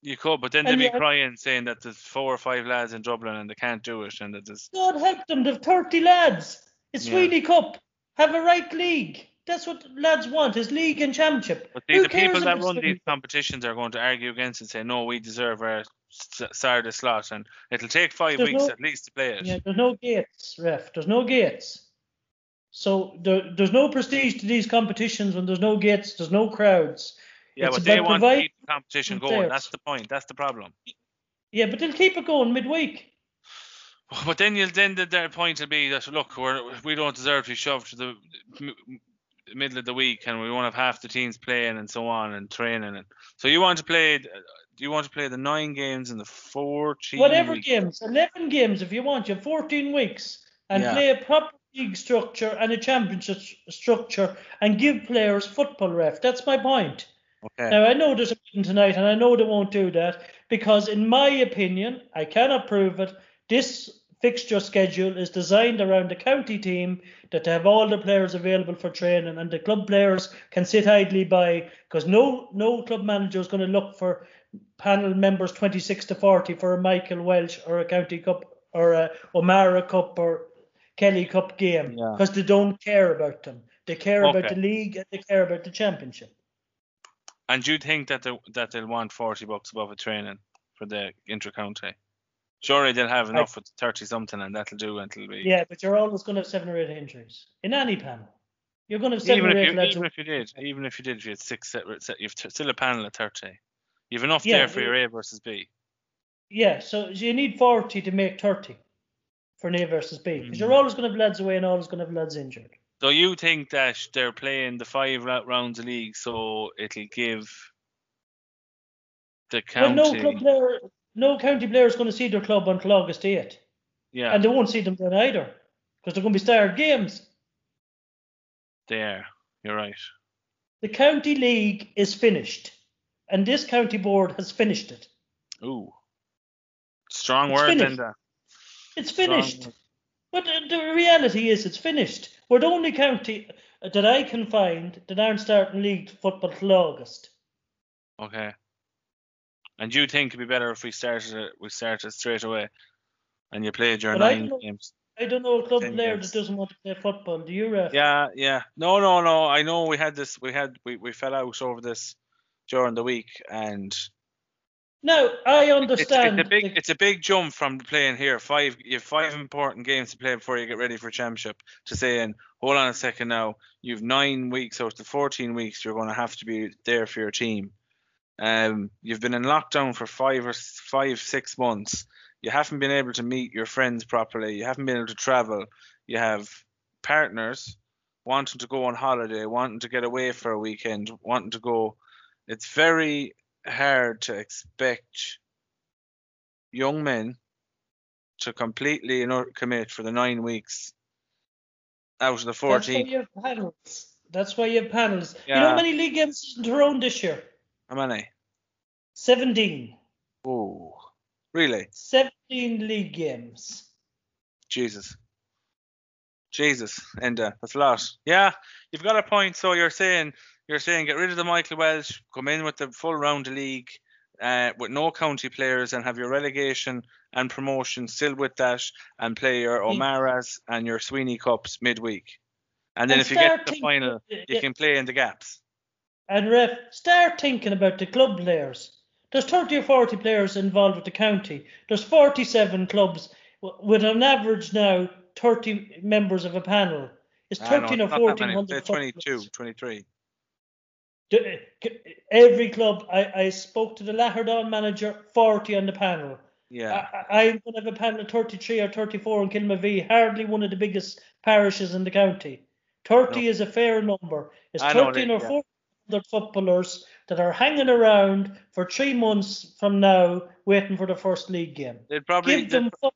You could, but then they'd be yeah- crying saying that there's four or five lads in Dublin and they can't do it, and that there's God help them, they've 30 lads. It's Yeah. Sweeney Cup. Have a right league. That's what lads want, is league and championship. but Who the people that run these competitions are going to argue against and say no, we deserve our Saturday slot, and it'll take 5 There's weeks no- at least to play it. Yeah, there's no gates, ref. There's no gates. So there, there's no prestige to these competitions when there's no gates, there's no crowds. Yeah, It's but they want providing the competition players. going. That's the point. That's the problem. Yeah, but they'll keep it going midweek. But then you'll then the, their point will be that look, we're, we don't deserve to be shoved to the m- m- middle of the week, and we won't have half the teams playing and so on and training. And so you want to play? Uh, do you want to play the nine games in the fourteen? Whatever weeks? games, 11 games if you want, you have 14 weeks. And Yeah. play a proper league structure and a championship s- structure and give players football ref. That's my point. Okay. Now, I know there's a meeting tonight, and I know they won't do that because, in my opinion, I cannot prove it. This fixture schedule is designed around the county team that they have all the players available for training, and the club players can sit idly by because no no club manager is going to look for panel members 26 to 40 for a Michael Walsh or a county cup or a O'Mara Cup or Kelly Cup game Yeah. because they don't care about them. They care about the league and they care about the championship. And do you think that they that they'll want forty bucks above a training for the inter-county? Surely they'll have enough with thirty something, and that'll do until we. Yeah, but you're always going to have seven or eight injuries in any panel. You're going to have seven Even or if eight you lads. even if you did, even if you did, if you had six, set, set, you've t- still a panel of thirty. You've enough Yeah, there for your A versus B. yeah, so you need 40 to make 30 for an A versus B. Because you're Mm. always going to have lads away and always going to have lads injured. So you think that they're playing the five rounds of league, so it'll give the county. Well, no club player, no county player is going to see their club until August 8th. yeah, And they won't see them then either. Because they're going to be starred games. there. You're right. The county league is finished. And this county board has finished it. Ooh, strong It's word, finished. Linda. It's finished. word. But the reality is, it's finished. We're the only county uh, that I can find that aren't starting league football till August. Okay. And you think it'd be better if we started it, we started straight away, and you played your I nine don't- games. I don't know a club player games. that doesn't want to play football. Do you, Ref? Yeah, yeah. No, no, no. I know we had this. We had we, we fell out over this during the week, and Now I understand. it's a big it's a big jump from playing here. Five you have five important games to play before you get ready for championship. To saying, hold on a second now, you've nine weeks out of the fourteen weeks you're going to have to be there for your team. Um, you've been in lockdown for five or five six months. You haven't been able to meet your friends properly. You haven't been able to travel. You have partners wanting to go on holiday, wanting to get away for a weekend, wanting to go. It's very hard to expect young men to completely you know, commit for the nine weeks out of the 14. That's why 14. you have panels. That's why you have panels. You know how many league games in Tyrone this year? How many? 17. Oh, really? 17 league games. Jesus. Jesus, and uh, that's a lot. Yeah, you've got a point. So you're saying you're saying get rid of the Michael Walsh, come in with the full round of league, uh, with no county players, and have your relegation and promotion still with that, and play your Mm. O'Mara's and your Sweeney Cups midweek. And then And if you get to the final, you can play in the gaps. And ref, start thinking about the club players. There's 30 or 40 players involved with the county. There's 47 clubs with an average now 30 members of a panel. It's ah, know, 13 or not 14 many. hundred Say 22, 23. Every club, I, I spoke to the Lahardane manager, 40 on the panel. Yeah. I, I'm going to have a panel of 33 or 34 in Kilmovee, hardly one of the biggest parishes in the county. 30 No. is a fair number. It's I 13 that, or yeah. 1400 footballers that are hanging around for three months from now waiting for the first league game. They'd probably Give them they'd-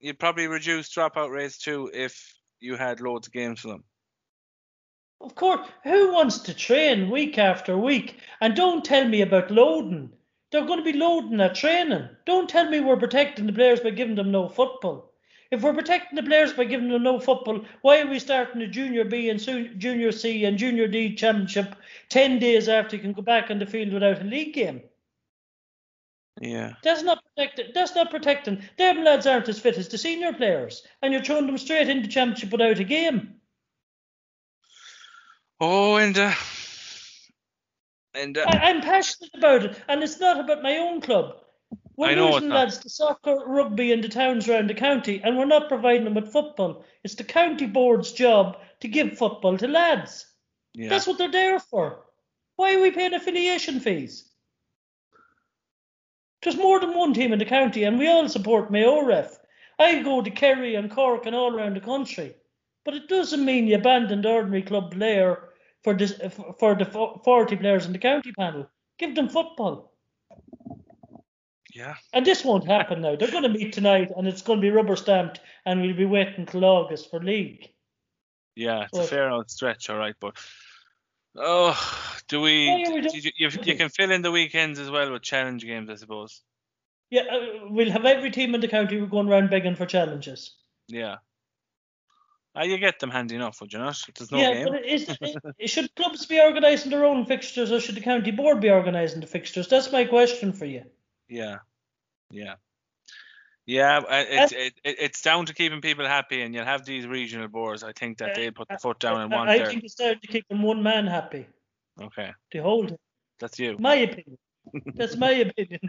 you'd probably reduce dropout rates too if you had loads of games for them. Of course, who wants to train week after week? And don't tell me about loading. They're going to be loading at training. Don't tell me we're protecting the players by giving them no football. If we're protecting the players by giving them no football, why are we starting the Junior B and Junior C and Junior D championship 10 days after you can go back on the field without a league game? Yeah. That's not protecting. That's not protecting. Them lads aren't as fit as the senior players, and you're throwing them straight into championship without a game. Oh, and uh, and uh, I, I'm passionate about it, and it's not about my own club. We're I know losing lads to soccer, rugby, and the towns around the county, and we're not providing them with football. It's the county board's job to give football to lads. yeah. That's what they're there for. Why are we paying affiliation fees? There's more than one team in the county, and we all support Mayo Ref. I go to Kerry and Cork and all around the country, but it doesn't mean you abandon the ordinary club player for this for the 40 players in the county panel. Give them football. yeah. And this won't happen now. They're going to meet tonight, and it's going to be rubber stamped, and we'll be waiting till August for league. Yeah, it's a fair old stretch, all right, but oh, do we? Why are we do you, you, you can fill in the weekends as well with challenge games, I suppose. Yeah, uh, we'll have every team in the county we're going around begging for challenges. Yeah. Ah, you get them handy enough, would you not? There's no yeah, game. but is, it, should clubs be organising their own fixtures or should the county board be organising the fixtures? That's my question for you. Yeah, yeah, yeah. It's it, it, it's down to keeping people happy, and you'll have these regional boards. I think that they'll put the foot down and want I their. think it's time to keep them one man happy. Okay, To hold it. that's you. My opinion. That's my opinion.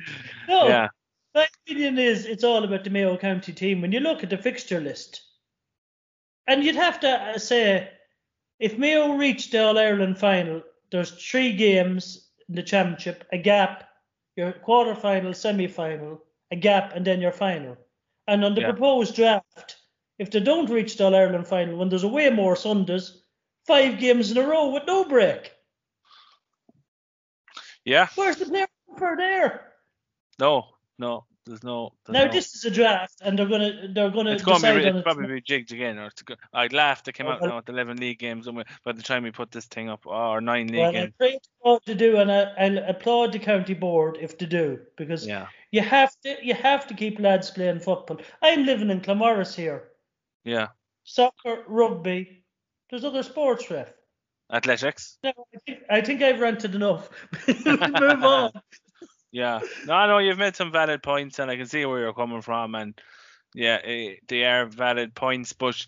No, Yeah, my opinion is it's all about the Mayo County team. When you look at the fixture list, and you'd have to uh, say, if Mayo reached the All Ireland final, there's three games in the championship, a gap, your quarter final, semi final, a gap, and then your final. And on the Yeah. proposed draft, if they don't reach the All Ireland final, when there's a way more Sundays, five games in a row with no break. yeah. Where's the player for there? No, no. There's no. There's Now no. this is a draft, and they're gonna they're gonna It's going to be, it's probably be jigged again. Or go- I'd laugh. They came Oh, out well- now with 11 league games, and by the time we put this thing up, oh, or nine league Well, I games. pray to to do, and I, I'll applaud the county board if they do, because Yeah, you have to you have to keep lads playing football. I'm living in Claremorris here. yeah. Soccer, rugby, there's other sports ref. Athletics. No, I think I think I've ranted enough. Move on. Yeah. No, no, you've made some valid points, and I can see where you're coming from, and yeah, eh, they are valid points. But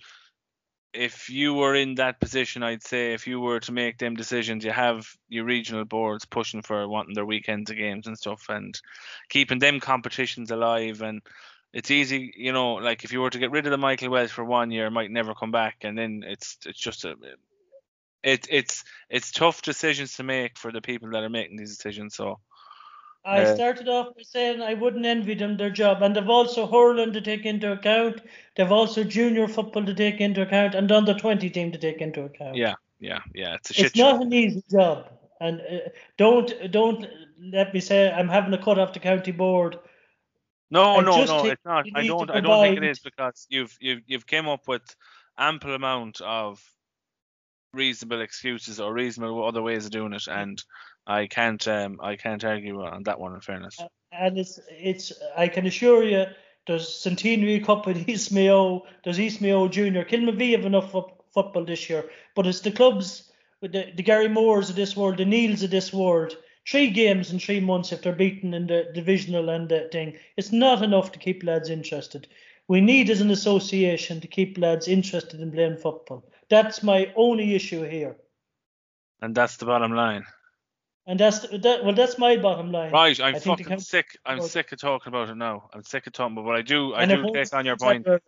if you were in that position, I'd say if you were to make them decisions, you have your regional boards pushing for wanting their weekends of games and stuff, and keeping them competitions alive. And it's easy, you know, like if you were to get rid of the Michael Walsh for one year, it might never come back, and then it's it's just a it it's it's tough decisions to make for the people that are making these decisions. So I Uh, started off by saying I wouldn't envy them their job, and they've also hurling to take into account. They've also junior football to take into account, and under twenty team to take into account. yeah, yeah, yeah, it's a shit it's show. not an easy job, and uh, don't don't let me say I'm having a cut off the county board. No, I no, no, it's not. I don't. I don't think it is because you've you've you've came up with ample amount of reasonable excuses or reasonable other ways of doing it, and I can't um I can't argue on that one. In fairness, and it's it's I can assure you there's Centenary Cup at East Mayo, there's East Mayo Junior. Kilmovee have enough fo- football this year, but it's the clubs with the, the Garrymores of this world, the Neils of this world. Three games in three months if they're beaten in the divisional and the thing. It's not enough to keep lads interested. We need as an association to keep lads interested in playing football. That's my only issue here. and that's the bottom line. And that's that well that's my bottom line. Right, I'm fucking sick. I'm sick of talking about it now. I'm sick of talking about. But I do. I do take on your point. It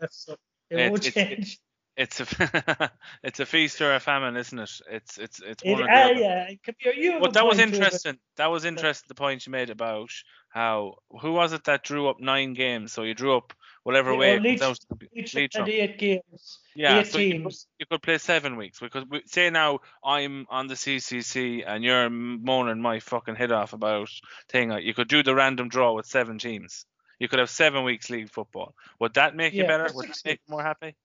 It- won't it's- it- change. It's a it's a feast or a famine, isn't it? It's it's it's It, one or the ah, other. yeah, come here, you But that was it. interesting. That was interesting. The point you made about how who was it that drew up nine games? So you drew up whatever Yeah, way. well, it comes Leitrim- out to be- Leitrim Leitrim. had eight games, Yeah, eight so you could, you could play seven weeks because we, say now I'm on the CCC and you're moaning my fucking head off about thing. You could do the random draw with seven teams. You could have seven weeks league football. Would that make you Yeah, better? Would that make you more happy?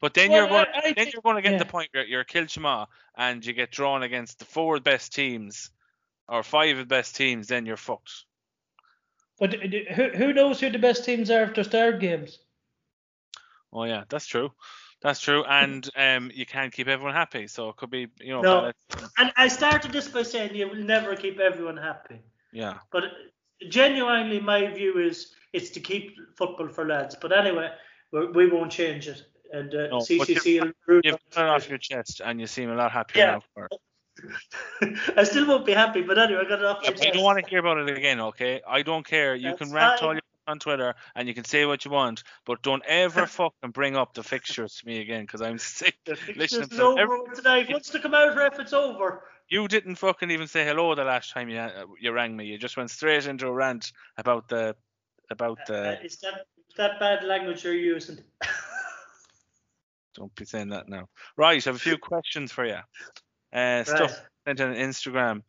But then Well, you're going. I- I then you're going to get yeah. the point where you're Kilchama and you get drawn against the four best teams or five of the best teams. Then you're fucked. But uh, who, who knows who the best teams are after start games? Oh yeah, that's true. That's true, and um, you can't keep everyone happy, so it could be, you know, No. bad- And I started this by saying you will never keep everyone happy. yeah. But genuinely, my view is it's to keep football for lads. But anyway, we're, we won't change it. And uh, No, but CCC will rule You've out got it off your chest, and you seem a lot happier Yeah. now. I still won't be happy, but anyway, I got it off I don't want to hear about it again, okay? I don't care. You can rant fine. you want on Twitter, and you can say what you want, but don't ever fucking bring up the fixtures to me again, because I'm sick. The fixtures to is over every- tonight. Once they come out, ref, it's over. You didn't fucking even say hello the last time you uh, you rang me. You just went straight into a rant about the about Uh, the. it's that it's that bad language you're using. Don't be saying that now. Right, I have a few questions for you. Uh, stuff sent on Instagram.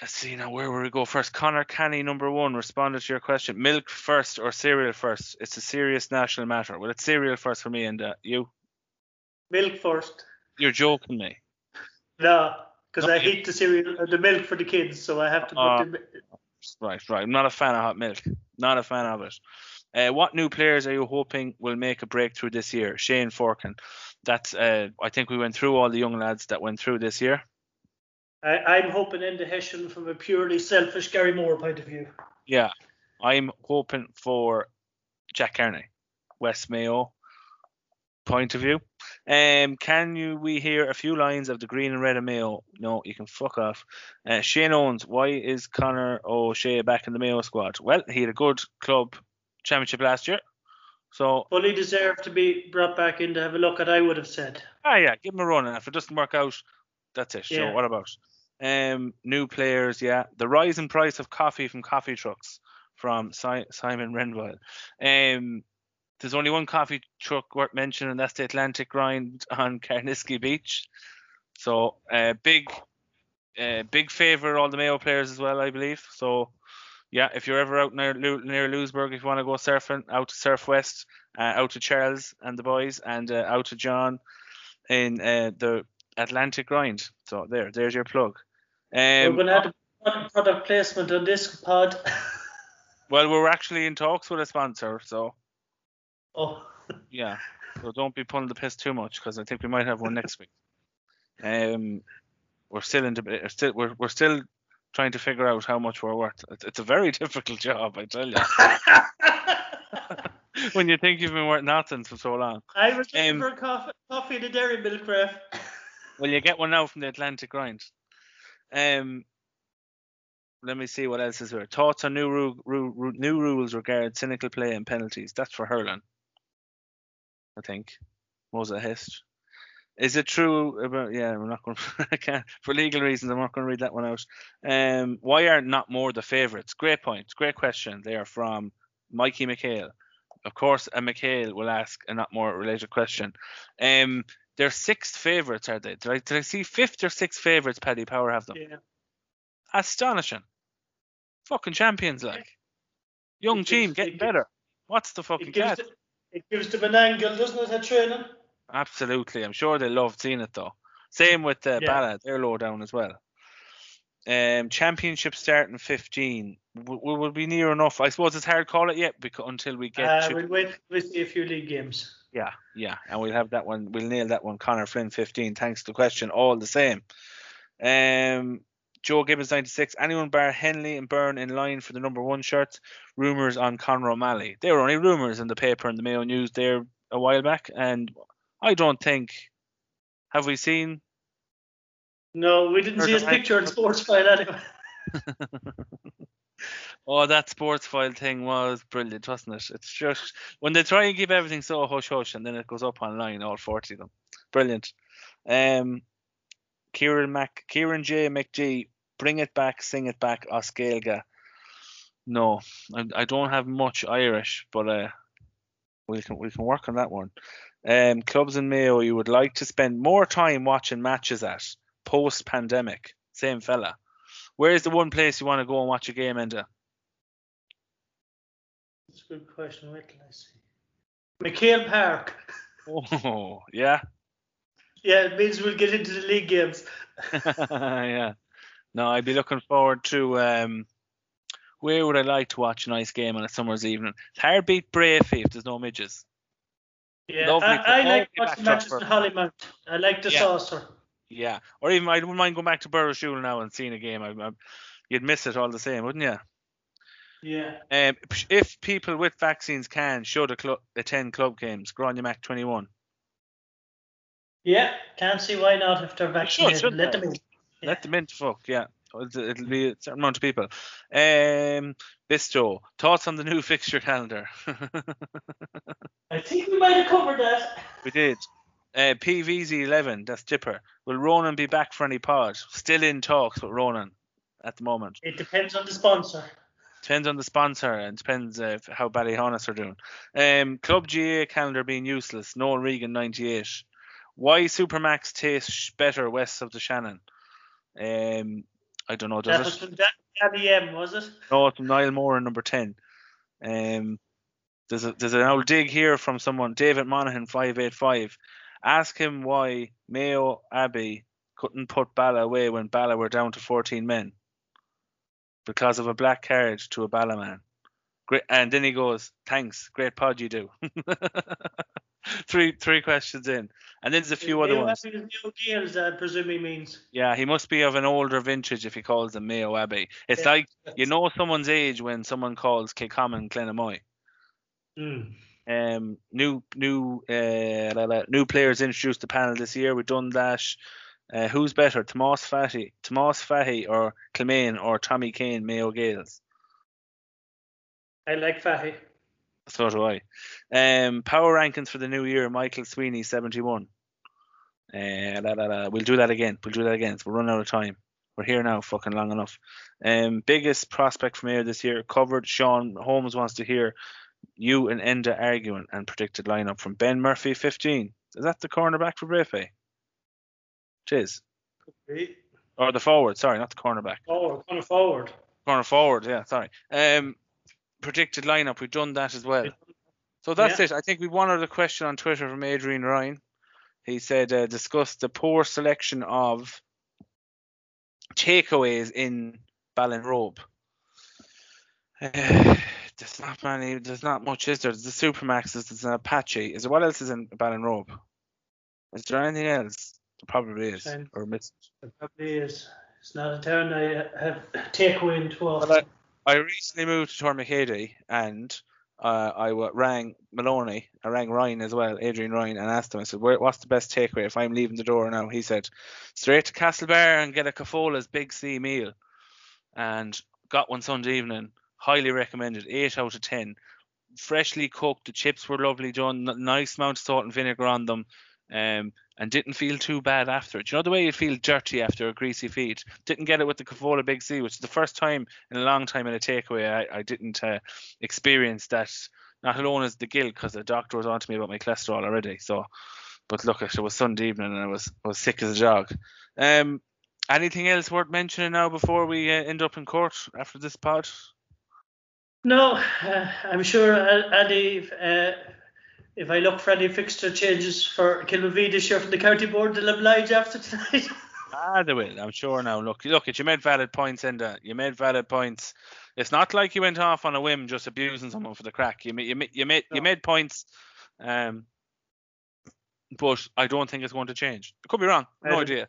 Let's see now where will we go first? Connor Canny, number one, responded to your question. Milk first or cereal first? It's a serious national matter. Well, it's cereal first for me, and uh, you, Milk first. you're joking me. No, because No, I hate the cereal, uh, the milk for the kids, so I have to put Uh, the. Right, right. I'm not a fan of hot milk. Not a fan of it. Uh, what new players are you hoping will make a breakthrough this year? Shane Forkin. That's. Uh, I think we went through all the young lads that went through this year. I, I'm hoping Enda Hession from a purely selfish Garrymore point of view. Yeah, I'm hoping for Jack Carney, West Mayo point of view. Um, can you we hear a few lines of the green and red of Mayo? No, you can fuck off. Uh, Shane Owens, why is Connor O'Shea back in the Mayo squad? Well, he had a good club championship last year, so Fully deserved to be brought back in to have a look at, I would have said. ah yeah, give him a run. And if it doesn't work out, that's it. So Yeah. what about? Um, new players, yeah. The rise in price of coffee from coffee trucks from si- Simon Renville. Um, there's only one coffee truck worth mentioning, and that's the Atlantic Grind on Carrowniskey Beach. So, uh, big, uh, big favour all the Mayo players as well, I believe. So, yeah, if you're ever out near near Louisburgh, if you want to go surfing, out to Surf West, uh, out to Charles and the boys, and uh, out to John in uh, the Atlantic Grind. So there, there's your plug. We're Um, going to have to put product placement on this pod. well, we're actually in talks with a sponsor, so oh, yeah. So don't be pulling the piss too much because I think we might have one next week. Um, we're still in debate. Still, we're we're still trying to figure out how much we're worth. It's, a very difficult job, I tell you. when you think you've been worth nothing for so long. I was looking Um, for a coffee, coffee dairy milk ref. Well, you get one now from the Atlantic Grind. Um, let me see what else is here. Thoughts on new ru- ru- ru- new rules regarding cynical play and penalties. That's for hurling, I think. What was it, Hist? Is it true about? Yeah, I'm not going. I can't for legal reasons. I'm not going to read that one out. Um, why are Knockmore the favourites? Great point. Great question. They are from Mikey McHale. Of course, a McHale will ask a Knockmore related question. Um, they're sixth favourites, are they? Did I, did I see fifth or sixth favourites? Paddy Power have them. Yeah. Astonishing. Fucking champions, like. Young team getting gives- better. What's the fucking It gives, the, it gives them an angle, doesn't it, at training? Absolutely. I'm sure they loved seeing it though. Same with uh, Yeah. Balla. They're low down as well. Um, championship starting 15. W- w- will be near enough. I suppose it's hard to call it yet because until we get Uh, to we'll wait. We'll see a few league games. Yeah, yeah, and we'll have that one. We'll nail that one. Connor Flynn, fifteen. Thanks to the question. All the same. Um, Joe Gibbons, ninety-six. Anyone bar Hennelly and Byrne in line for the number one shirts? Rumors on Conor O'Malley. They were only rumors in the paper and the Mayo News there a while back, and I don't think. Have we seen? No, we didn't see his picture in Sportsfile anyway. Oh, that Sportsfile thing was brilliant, wasn't it? It's just when they try and keep everything so hush hush, and then it goes up online, all forty of them. Brilliant. Um, Kieran Mac, Kieran J McG, bring it back, sing it back, Oscailga. No, I, I don't have much Irish, but uh, we can we can work on that one. Um, clubs in Mayo you would like to spend more time watching matches at post pandemic. Same fella. Where is the one place you want to go and watch a game, Enda? That's a good question. Wait till I see. MacHale Park. Oh, yeah. Yeah, it means we'll get into the league games. yeah. No, I'd be looking forward to um where would I like to watch a nice game on a summer's evening? It's hard beat Breaffy if there's no midges. Yeah, Lovely I, I like watching backdrop matches for- in Hollymount. I like the Yeah. saucer. Yeah. Or even I wouldn't mind going back to Burrows now and seeing a game. I, I, you'd miss it all the same, wouldn't you? Yeah. Um, if people with vaccines can, should a clu- attend club games. Grania Mac 21. Yeah, can't see why not if they're vaccinated. Let they? them in. Let them in, fuck, yeah. It'll, be a certain amount of people. Um, Bisto, thoughts on the new fixture calendar? I think we might have covered that. we did. Uh, PVZ11, that's Dipper. Will Ronan be back for any pod? Still in talks with Ronan at the moment. It depends on the sponsor. Depends on the sponsor and depends uh, how Ballyhaunis are doing. Um, Club GAA calendar being useless. Noel Regan 98. Why Supermacs tastes better west of the Shannon? Um, I don't know. That was from Dan- Danny M, was it? No, it's from Niall Moore in number 10. Um, there's, a, there's an old dig here from someone, David Monaghan 585. Ask him why Mayo Abbey couldn't put Balla away when Balla were down to 14 men. Because of a black card to a Balla man. Great, and then he goes, thanks, great pod you do. three three questions in. And then there's a few other ones. Abbey New Gales, I presume he means. Yeah, he must be of an older vintage if he calls them Mayo Abbey. It's Yeah. like you know someone's age when someone calls Kilcommon Glenamoy. Mm. Um, new new uh, la- la- new players introduced to the panel this year. We've done that. Uh, who's better, Tomas Fatty, Tomas Fahy, or Clemaine, or Tommy Kane, Mayo Gaels? I like Fahy. So do I. Um, power rankings for the new year. Michael Sweeney, seventy-one. Uh, la, la, la. We'll do that again. We'll do that again. So we're running out of time. We're here now, fucking long enough. Um, biggest prospect from here this year covered. Sean Holmes wants to hear you and Enda arguing and predicted lineup from Ben Murphy, fifteen. Is that the cornerback for Breaffy? Cheers. Or the forward, sorry, not the cornerback. Forward, kind of forward. Corner forward, yeah, sorry. Um, predicted lineup, we've done that as well. So that's Yeah. it. I think we one other question on Twitter from Adrian Ryan. He said, uh, discuss the poor selection of takeaways in Ballinrobe. Uh, there's not many, there's not much, is there? There's the Supermaxes, there's an Apache. Is there, what else is in Ballinrobe? Is there anything else? There probably is. Or miss. It probably is. It's not a town I have takeaway into Well, often. I recently moved to Tourmakeady and uh, I rang Maloney, I rang Ryan as well, Adrian Ryan, and asked him. I said, "What's the best takeaway if I'm leaving the door now?" He said, "Straight to Castlebar and get a Cafolla's Big C meal." And got one Sunday evening. Highly recommended. Eight out of ten. Freshly cooked. The chips were lovely done. Nice amount of salt and vinegar on them. Um, and didn't feel too bad after it. You know the way you feel dirty after a greasy feed. Didn't get it with the Cafolla Big C, which is the first time in a long time in a takeaway I, I didn't uh, experience that. Not alone as the guilt, because the doctor was on to me about my cholesterol already. So, but look, it was Sunday evening and I was I was sick as a dog. Um, anything else worth mentioning now before we uh, end up in court after this pod? No, uh, I'm sure Andy. Uh, if I look for any fixture changes for Kilmovee this year from the county board, they'll oblige after tonight. ah, they will. I'm sure now. Look, look, you made valid points, Enda. You made valid points. It's not like you went off on a whim, just abusing someone for the crack. You made, you made, you made, no. you made points. Um, but I don't think it's going to change. I could be wrong. No idea.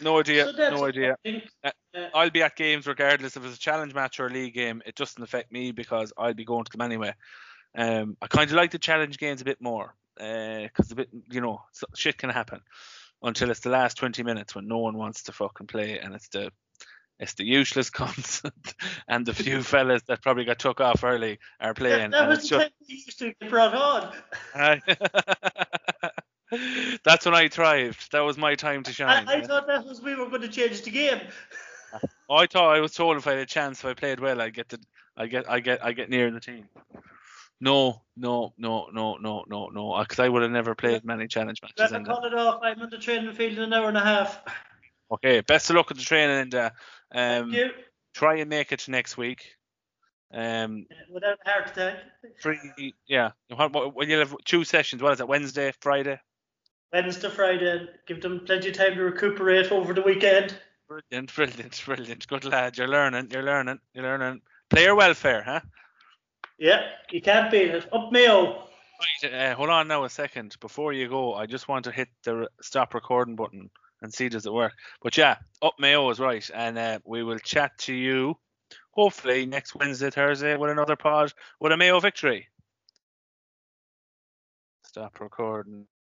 No idea. So no idea. Uh, I'll be at games regardless if it's a challenge match or a league game. It doesn't affect me because I'll be going to them anyway. Um, I kind of like the challenge games a bit more because uh, a bit, you know, shit can happen until it's the last 20 minutes when no one wants to fucking play and it's the it's the useless cunts and the few fellas that probably got took off early are playing. That, that was the just... time you used to get brought on. That's when I thrived. That was my time to shine. I, I thought that was we were going to change the game. I thought I was told if I had a chance, if I played well, I get the, I get, I get, I get near the team. No, no, no, no, no, no, no. Because I would have never played many challenge matches. Me call it off. I'm on the training field in an hour and a half. Okay, best of luck with the training and uh, um, Thank you. try and make it next week. Um, without a heart attack. Three, yeah. When you have two sessions, what is it? Wednesday, Friday. Wednesday, Friday. Give them plenty of time to recuperate over the weekend. Brilliant, brilliant, brilliant. Good lad. You're learning. You're learning. You're learning. Player welfare, huh? Yeah, you can't beat it. Up Mayo. Uh, hold on now a second. Before you go, I just want to hit the stop recording button and see does it work. But yeah, up Mayo is right, and uh, we will chat to you hopefully next Wednesday, Thursday with another pod with a Mayo victory. Stop recording.